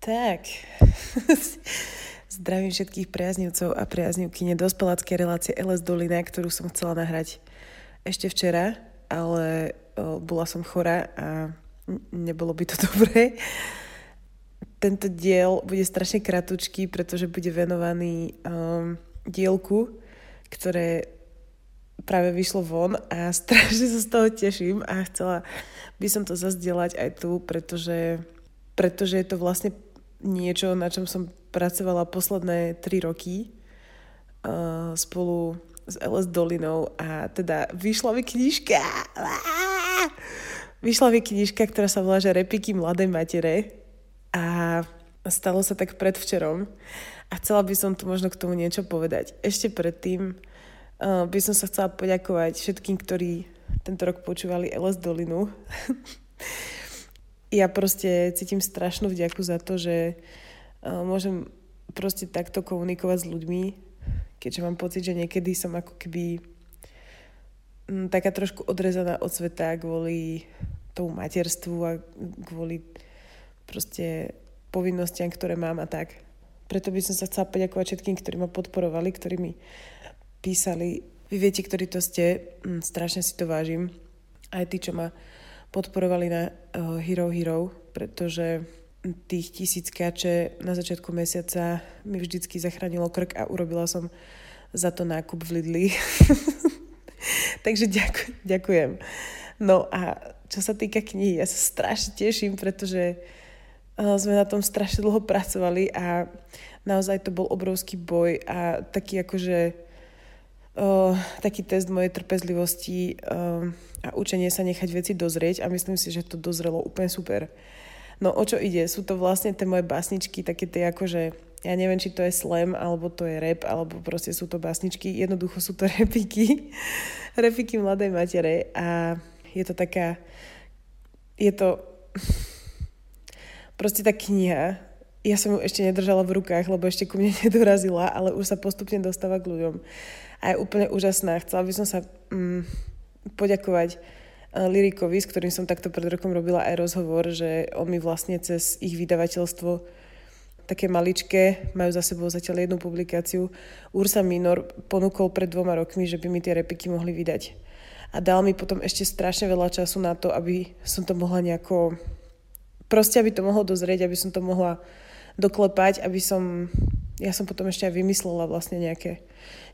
Tak, zdravím všetkých priaznivcov a priaznivky nedospeláckej relácie LS Dolina, ktorú som chcela nahrať ešte včera, ale bola som chorá a nebolo by to dobré. Tento diel bude strašne kratučký, pretože bude venovaný um, dielku, ktoré práve vyšlo von a strašne sa z toho teším a chcela by som to zazdieľať aj tu, pretože, pretože je to vlastne niečo, na čom som pracovala posledné tri roky uh, spolu s LS Dolinou a teda vyšla mi knižka. Vyšla mi knižka, ktorá sa volá, že Repiky mladej matere a stalo sa tak predvčerom a chcela by som tu možno k tomu niečo povedať. Ešte predtým uh, by som sa chcela poďakovať všetkým, ktorí tento rok počúvali LS Dolinu. ja proste cítim strašnú vďaku za to, že uh, môžem proste takto komunikovať s ľuďmi, keďže mám pocit, že niekedy som ako keby taká trošku odrezaná od sveta kvôli tomu materstvu a kvôli proste povinnostiam, ktoré mám a tak. Preto by som sa chcela poďakovať všetkým, ktorí ma podporovali, ktorí mi písali. Vy viete, ktorí to ste, strašne si to vážim. Aj tí, čo ma podporovali na Hero Hero, pretože tých tisíc kače na začiatku mesiaca mi vždycky zachránilo krk a urobila som za to nákup v Lidli. Takže ďakujem. No a čo sa týka knihy, ja sa strašne teším, pretože uh, sme na tom strašne dlho pracovali a naozaj to bol obrovský boj a taký akože uh, taký test mojej trpezlivosti uh, a učenie sa nechať veci dozrieť a myslím si, že to dozrelo úplne super. No o čo ide? Sú to vlastne tie moje básničky, také tie akože, ja neviem, či to je slam, alebo to je rap, alebo proste sú to básničky. Jednoducho sú to repiky. repiky mladej matere. A je to taká, je to proste tá kniha, ja som ju ešte nedržala v rukách, lebo ešte ku mne nedorazila, ale už sa postupne dostáva k ľuďom. A je úplne úžasná. Chcela by som sa mm, poďakovať Lyrikovi, s ktorým som takto pred rokom robila aj rozhovor, že on mi vlastne cez ich vydavateľstvo také maličké, majú za sebou zatiaľ jednu publikáciu, Ursa Minor ponúkol pred dvoma rokmi, že by mi tie repiky mohli vydať. A dal mi potom ešte strašne veľa času na to, aby som to mohla nejako... Proste, aby to mohlo dozrieť, aby som to mohla doklepať, aby som... Ja som potom ešte aj vymyslela vlastne nejaké,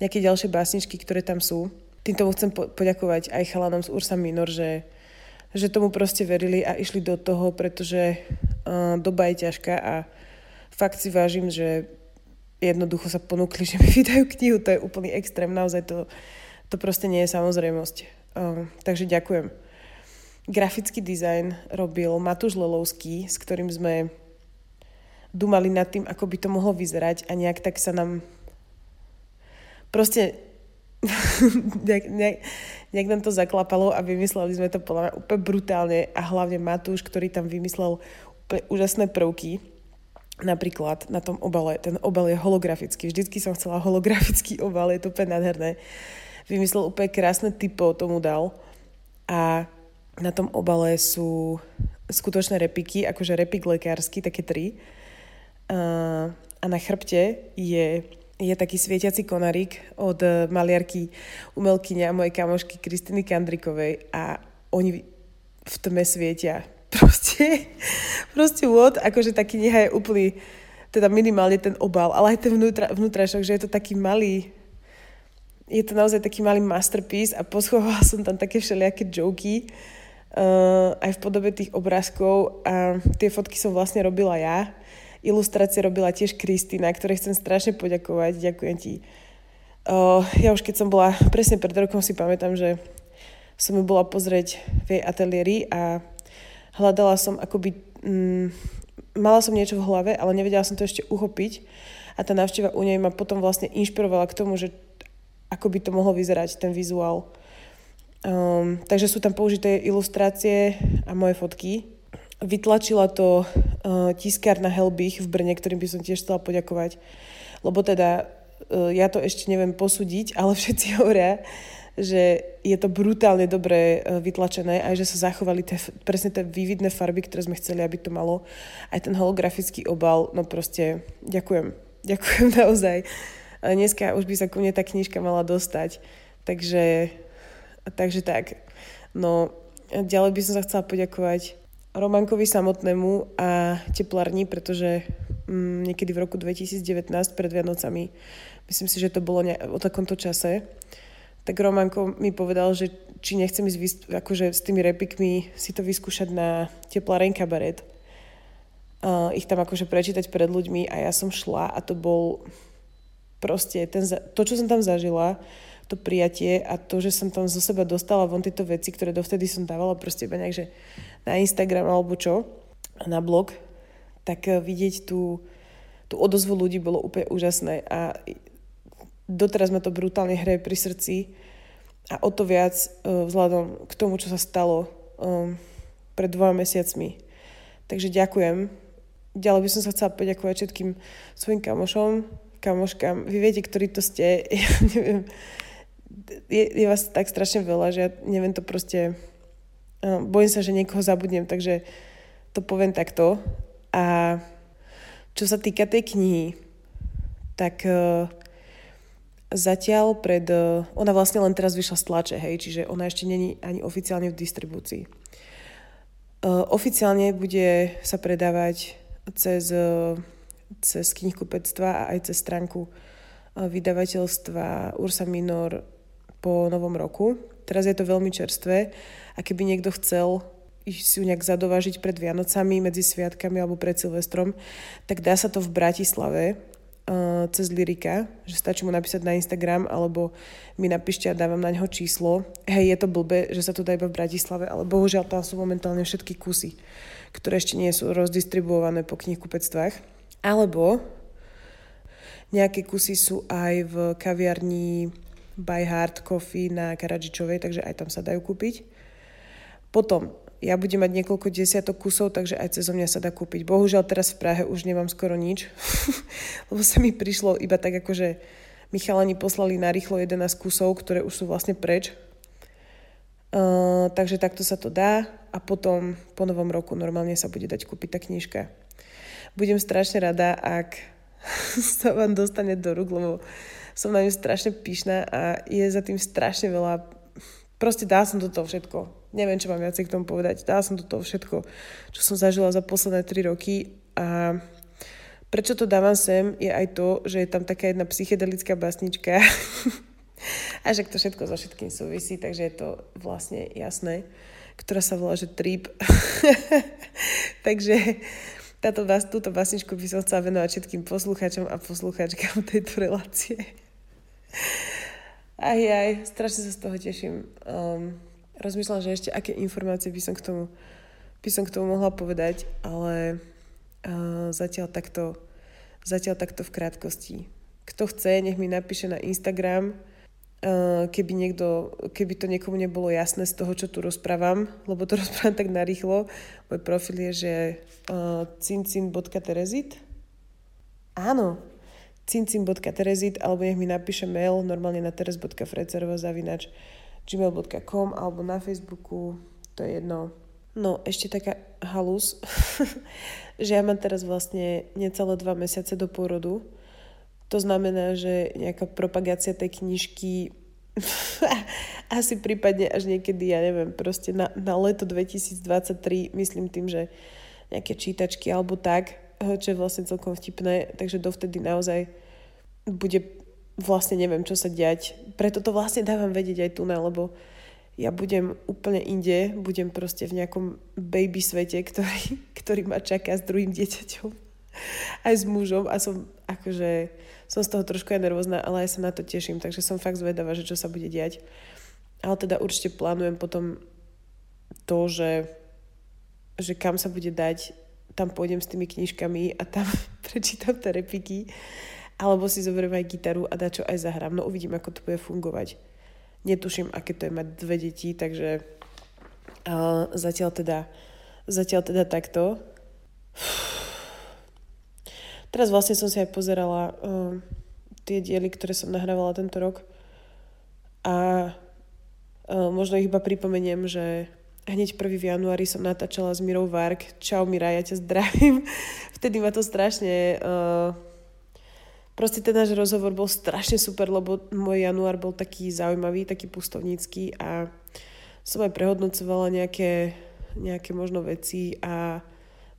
nejaké ďalšie básničky, ktoré tam sú týmto chcem po- poďakovať aj chalanom z Ursa Minor, že, že tomu proste verili a išli do toho, pretože uh, doba je ťažká a fakt si vážim, že jednoducho sa ponúkli, že mi vydajú knihu, to je úplný extrém, naozaj to, to proste nie je samozrejmosť. Uh, takže ďakujem. Grafický dizajn robil Matúš Lelovský, s ktorým sme dumali nad tým, ako by to mohlo vyzerať a nejak tak sa nám proste nejak, nejak, nejak nám to zaklapalo a vymysleli sme to podľa mňa úplne brutálne a hlavne Matúš, ktorý tam vymyslel úplne úžasné prvky. Napríklad na tom obale, ten obal je holografický. Vždycky som chcela holografický obal, je to úplne nádherné. Vymyslel úplne krásne typo, tomu dal. A na tom obale sú skutočné repiky, akože repik lekársky, také tri. A na chrbte je je taký svietiaci konarík od eh, maliarky umelkyne a mojej kamošky Kristiny Kandrikovej a oni v tme svietia. Proste, proste what, akože tá kniha je úplný, teda minimálne ten obal, ale aj ten vnútra, vnútrašok, že je to taký malý, je to naozaj taký malý masterpiece a poschovala som tam také všelijaké joky, uh, aj v podobe tých obrázkov a tie fotky som vlastne robila ja Ilustrácie robila tiež Kristýna, ktorej chcem strašne poďakovať. Ďakujem ti. Uh, ja už keď som bola, presne pred rokom si pamätám, že som ju bola pozrieť v jej ateliéri a hľadala som akoby... Mm, mala som niečo v hlave, ale nevedela som to ešte uchopiť a tá návšteva u nej ma potom vlastne inšpirovala k tomu, že ako by to mohlo vyzerať, ten vizuál. Um, takže sú tam použité ilustrácie a moje fotky. Vytlačila to uh, tiskárna Helbich v Brne, ktorým by som tiež chcela poďakovať. Lebo teda uh, ja to ešte neviem posúdiť, ale všetci hovoria, že je to brutálne dobre uh, vytlačené a že sa zachovali tie, presne tie vývidné farby, ktoré sme chceli, aby to malo. Aj ten holografický obal, no proste ďakujem. Ďakujem naozaj. Dneska už by sa ku mne tá knižka mala dostať. Takže, takže tak. No, ďalej by som sa chcela poďakovať Romankovi samotnému a teplárni, pretože mm, niekedy v roku 2019 pred Vianocami, myslím si, že to bolo ne- o takomto čase, tak Romanko mi povedal, že či nechcem ísť vys- akože s tými repikmi si to vyskúšať na tepláreň kabaret. Uh, ich tam akože prečítať pred ľuďmi a ja som šla a to bol proste ten, to, čo som tam zažila, to prijatie a to, že som tam zo seba dostala von tieto veci, ktoré dovtedy som dávala proste iba že na Instagram alebo čo, na blog, tak eh, vidieť tú, tú odozvu ľudí bolo úplne úžasné a doteraz ma to brutálne hraje pri srdci a o to viac uh, vzhľadom k tomu, čo sa stalo um, pred dvoma mesiacmi. Takže ďakujem. Ďalej by som sa chcela poďakovať všetkým svojim kamošom, kamoškám. Vy viete, ktorí to ste. Ja neviem, je, je vás tak strašne veľa, že ja neviem to proste... Uh, bojím sa, že niekoho zabudnem, takže to poviem takto. A čo sa týka tej knihy, tak uh, zatiaľ pred... Uh, ona vlastne len teraz vyšla z tlače, hej, čiže ona ešte není ani oficiálne v distribúcii. Uh, oficiálne bude sa predávať cez, uh, cez knihkupectva a aj cez stránku vydavateľstva Ursa Minor po novom roku. Teraz je to veľmi čerstvé a keby niekto chcel si ju nejak zadovážiť pred Vianocami, medzi sviatkami alebo pred Silvestrom, tak dá sa to v Bratislave uh, cez Lyrika, že stačí mu napísať na Instagram alebo mi napíšte a dávam na neho číslo. Hej, je to blbé, že sa to dá iba v Bratislave, ale bohužiaľ tam sú momentálne všetky kusy, ktoré ešte nie sú rozdistribuované po knihkupectvách. Alebo nejaké kusy sú aj v kaviarni By Hard Coffee na Karadžičovej, takže aj tam sa dajú kúpiť. Potom, ja budem mať niekoľko desiatok kusov, takže aj cez mňa sa dá kúpiť. Bohužiaľ teraz v Prahe už nemám skoro nič, lebo sa mi prišlo iba tak ako, že Michalani poslali na rýchlo 11 kusov, ktoré už sú vlastne preč. Uh, takže takto sa to dá a potom po novom roku normálne sa bude dať kúpiť tá knižka. Budem strašne rada, ak sa vám dostane do rúk, lebo som na ňu strašne pyšná a je za tým strašne veľa... Proste dá som do toho všetko. Neviem, čo mám viacej k tomu povedať. Dá som do toho všetko, čo som zažila za posledné 3 roky a prečo to dávam sem je aj to, že je tam taká jedna psychedelická basnička a že to všetko so všetkým súvisí, takže je to vlastne jasné, ktorá sa volá, že trip. takže táto, túto basničku by som chcela venovať všetkým poslucháčom a poslucháčkám tejto relácie. Aj, aj, strašne sa z toho teším. Um, rozmýšľam, že ešte aké informácie by som k tomu, by som k tomu mohla povedať, ale uh, zatiaľ takto, zatiaľ takto v krátkosti. Kto chce, nech mi napíše na Instagram, uh, keby, niekto, keby to niekomu nebolo jasné z toho, čo tu rozprávam, lebo to rozprávam tak narýchlo. Môj profil je, že uh, cincin.terezit. Áno, cincin.terezit alebo nech mi napíše mail normálne na teres.frecerova zavinač gmail.com alebo na Facebooku, to je jedno. No, ešte taká halus, že ja mám teraz vlastne necelé dva mesiace do pôrodu. To znamená, že nejaká propagácia tej knižky asi prípadne až niekedy, ja neviem, proste na, na leto 2023, myslím tým, že nejaké čítačky alebo tak, čo je vlastne celkom vtipné, takže dovtedy naozaj bude vlastne neviem, čo sa diať. Preto to vlastne dávam vedieť aj tu, lebo ja budem úplne inde, budem proste v nejakom baby svete, ktorý, ktorý ma čaká s druhým dieťaťom aj s mužom a som akože som z toho trošku aj nervózna, ale aj sa na to teším, takže som fakt zvedavá, že čo sa bude diať. Ale teda určite plánujem potom to, že, že kam sa bude dať tam pôjdem s tými knižkami a tam prečítam tie repiky, alebo si zoberiem aj gitaru a dačo aj zahrám. No uvidím, ako to bude fungovať. netuším, aké to je mať dve deti, takže uh, zatiaľ teda zatiaľ teda takto. Teraz vlastne som si aj pozerala uh, tie diely, ktoré som nahrávala tento rok a uh, možno ich iba pripomeniem, že hneď 1. v januári som natáčala s Mirou Vark. Čau Mira, ja ťa zdravím. Vtedy ma to strašne... Uh, proste ten náš rozhovor bol strašne super, lebo môj január bol taký zaujímavý, taký pustovnícky a som aj prehodnocovala nejaké, nejaké možno veci a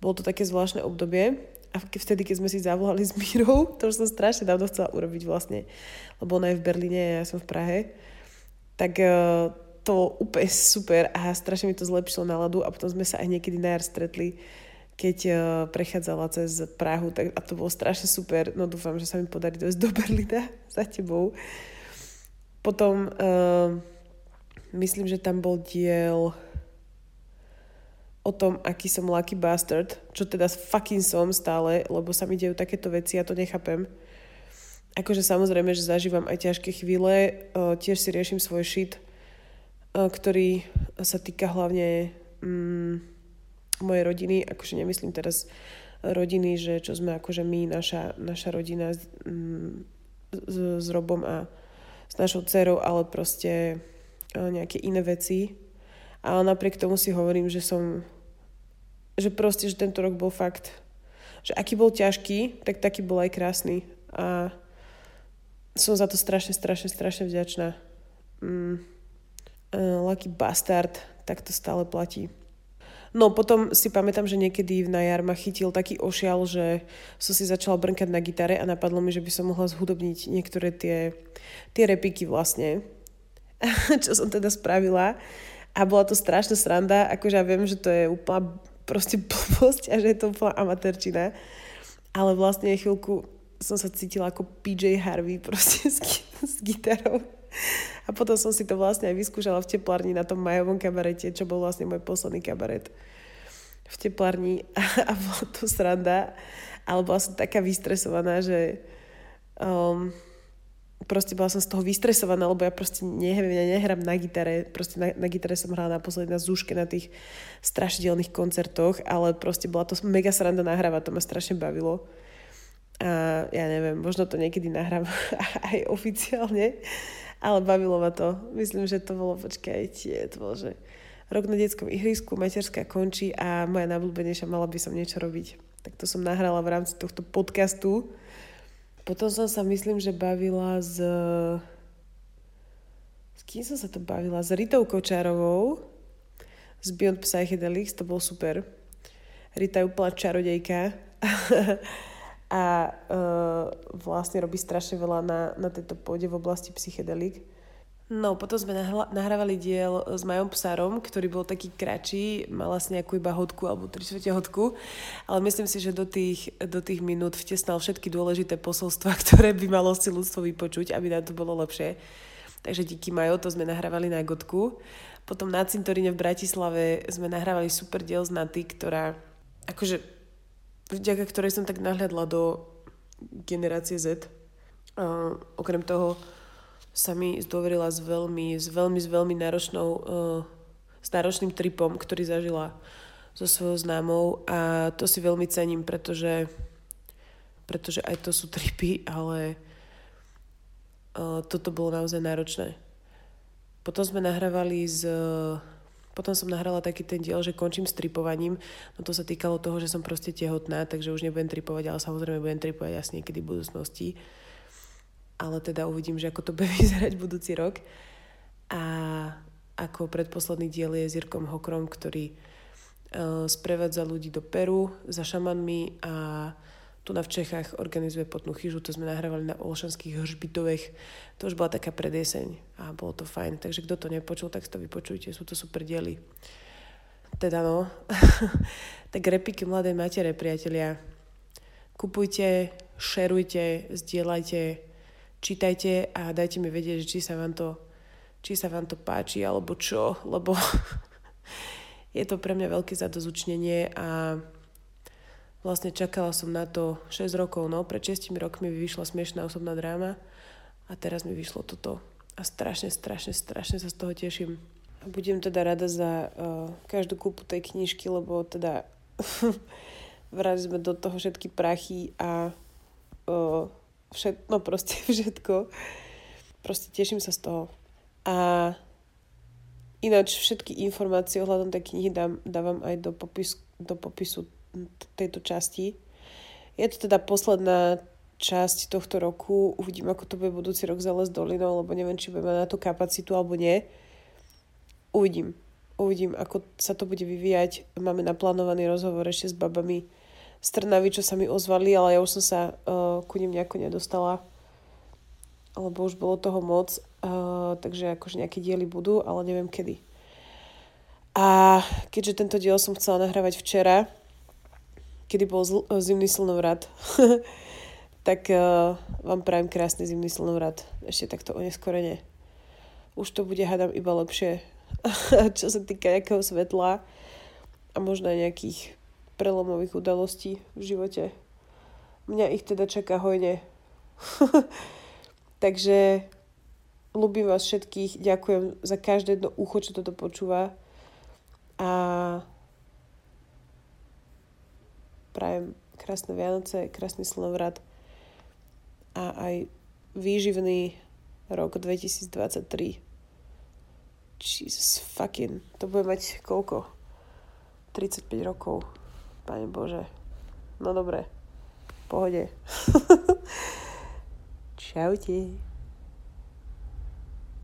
bolo to také zvláštne obdobie. A vtedy, keď sme si zavolali s Mírou, to už som strašne dávno chcela urobiť vlastne, lebo ona je v Berlíne a ja som v Prahe, tak uh, to úplne super a strašne mi to zlepšilo náladu a potom sme sa aj niekedy na jar stretli, keď uh, prechádzala cez Prahu tak, a to bolo strašne super. No dúfam, že sa mi podarí dojsť do Berlína za tebou. Potom uh, myslím, že tam bol diel o tom, aký som lucky bastard, čo teda fucking som stále, lebo sa mi dejú takéto veci, ja to nechápem. Akože samozrejme, že zažívam aj ťažké chvíle, uh, tiež si riešim svoj shit, ktorý sa týka hlavne mm, mojej rodiny, akože nemyslím teraz rodiny, že čo sme akože my, naša, naša rodina s, mm, s, s Robom a s našou dcerou, ale proste nejaké iné veci. Ale napriek tomu si hovorím, že som, že proste, že tento rok bol fakt, že aký bol ťažký, tak taký bol aj krásny. A som za to strašne, strašne, strašne vďačná. Mm Lucky Bastard, tak to stále platí. No potom si pamätám, že niekedy na jar ma chytil taký ošial, že som si začala brnkať na gitare a napadlo mi, že by som mohla zhudobniť niektoré tie, tie repiky vlastne, čo som teda spravila. A bola to strašná sranda, akože ja viem, že to je úplná proste blbosť a že je to úplná amatérčina. Ale vlastne chvíľku som sa cítila ako PJ Harvey proste s, s gitarou. A potom som si to vlastne aj vyskúšala v teplárni na tom majovom kabarete, čo bol vlastne môj posledný kabaret v teplárni a, a bola to sranda. Ale bola som taká vystresovaná, že um, proste bola som z toho vystresovaná, lebo ja proste nehrám, ja nehrám na gitare. Proste na, na gitare som hrala naposledy na zúške na tých strašidelných koncertoch, ale proste bola to mega sranda nahrávať, to ma strašne bavilo. A ja neviem, možno to niekedy nahrám aj oficiálne, ale bavilo ma to. Myslím, že to bolo, počkajte, to bolo, že rok na detskom ihrisku, materská končí a moja najblúbenejšia mala by som niečo robiť. Tak to som nahrala v rámci tohto podcastu. Potom som sa myslím, že bavila s... S kým som sa to bavila? S Ritou Kočárovou z Beyond Psychedelics, to bol super. Rita je úplná čarodejka. a uh, vlastne robí strašne veľa na, na tejto pôde v oblasti psychedelik. No, potom sme nahla, nahrávali diel s Majom Psarom, ktorý bol taký kratší, mal asi nejakú iba hodku alebo tri hodku, ale myslím si, že do tých, do tých minút vtesnal všetky dôležité posolstva, ktoré by malo si ľudstvo vypočuť, aby nám to bolo lepšie. Takže díky Majo, to sme nahrávali na Gotku. Potom na cintoríne v Bratislave sme nahrávali super diel z Naty, ktorá akože vďaka ktorej som tak nahľadla do generácie Z. A okrem toho sa mi zdôverila s veľmi, s veľmi, s veľmi náročnou, uh, s náročným tripom, ktorý zažila so svojou známou a to si veľmi cením, pretože, pretože aj to sú tripy, ale uh, toto bolo naozaj náročné. Potom sme nahrávali s potom som nahrala taký ten diel, že končím s tripovaním. No to sa týkalo toho, že som proste tehotná, takže už nebudem tripovať, ale samozrejme budem tripovať asi niekedy v budúcnosti. Ale teda uvidím, že ako to bude vyzerať budúci rok. A ako predposledný diel je s Jirkom Hokrom, ktorý uh, sprevádza ľudí do Peru za šamanmi a tu na v Čechách organizuje potnú chyžu, to sme nahrávali na Olšanských hržbitovech. To už bola taká predeseň a bolo to fajn. Takže kto to nepočul, tak to vypočujte, sú to super diely. Teda no, tak repiky mladé matere, priatelia. Kupujte, šerujte, zdieľajte, čítajte a dajte mi vedieť, či sa vám to, či sa vám to páči alebo čo, lebo je to pre mňa veľké zadozučnenie a Vlastne čakala som na to 6 rokov, no pred 6 rokmi mi vyšla smiešná osobná dráma a teraz mi vyšlo toto. A strašne, strašne, strašne sa z toho teším. A budem teda rada za uh, každú kúpu tej knižky, lebo teda vrali sme do toho všetky prachy a uh, všet, no proste všetko. Proste teším sa z toho. A ináč všetky informácie ohľadom tej knihy dám, dávam aj do, popis, do popisu tejto časti. Je to teda posledná časť tohto roku. Uvidím, ako to bude budúci rok za Les dolinou, lebo neviem, či budeme na tú kapacitu alebo nie. Uvidím. Uvidím, ako sa to bude vyvíjať. Máme naplánovaný rozhovor ešte s babami z Trnavy, čo sa mi ozvali, ale ja už som sa uh, ku nim nejako nedostala, lebo už bolo toho moc. Uh, takže akože nejaké diely budú, ale neviem kedy. A keďže tento diel som chcela nahrávať včera, kedy bol zl- zimný slnovrat, tak uh, vám prajem krásny zimný slnovrat. Ešte takto oneskorene. Už to bude, hádam, iba lepšie, čo sa týka nejakého svetla a možno aj nejakých prelomových udalostí v živote. Mňa ich teda čaká hojne. Takže ľubím vás všetkých, ďakujem za každé jedno ucho, čo toto počúva a prajem krásne Vianoce, krásny slnovrat a aj výživný rok 2023. Jesus fucking, to bude mať koľko? 35 rokov. Pane Bože. No dobre. Pohode. Čaute.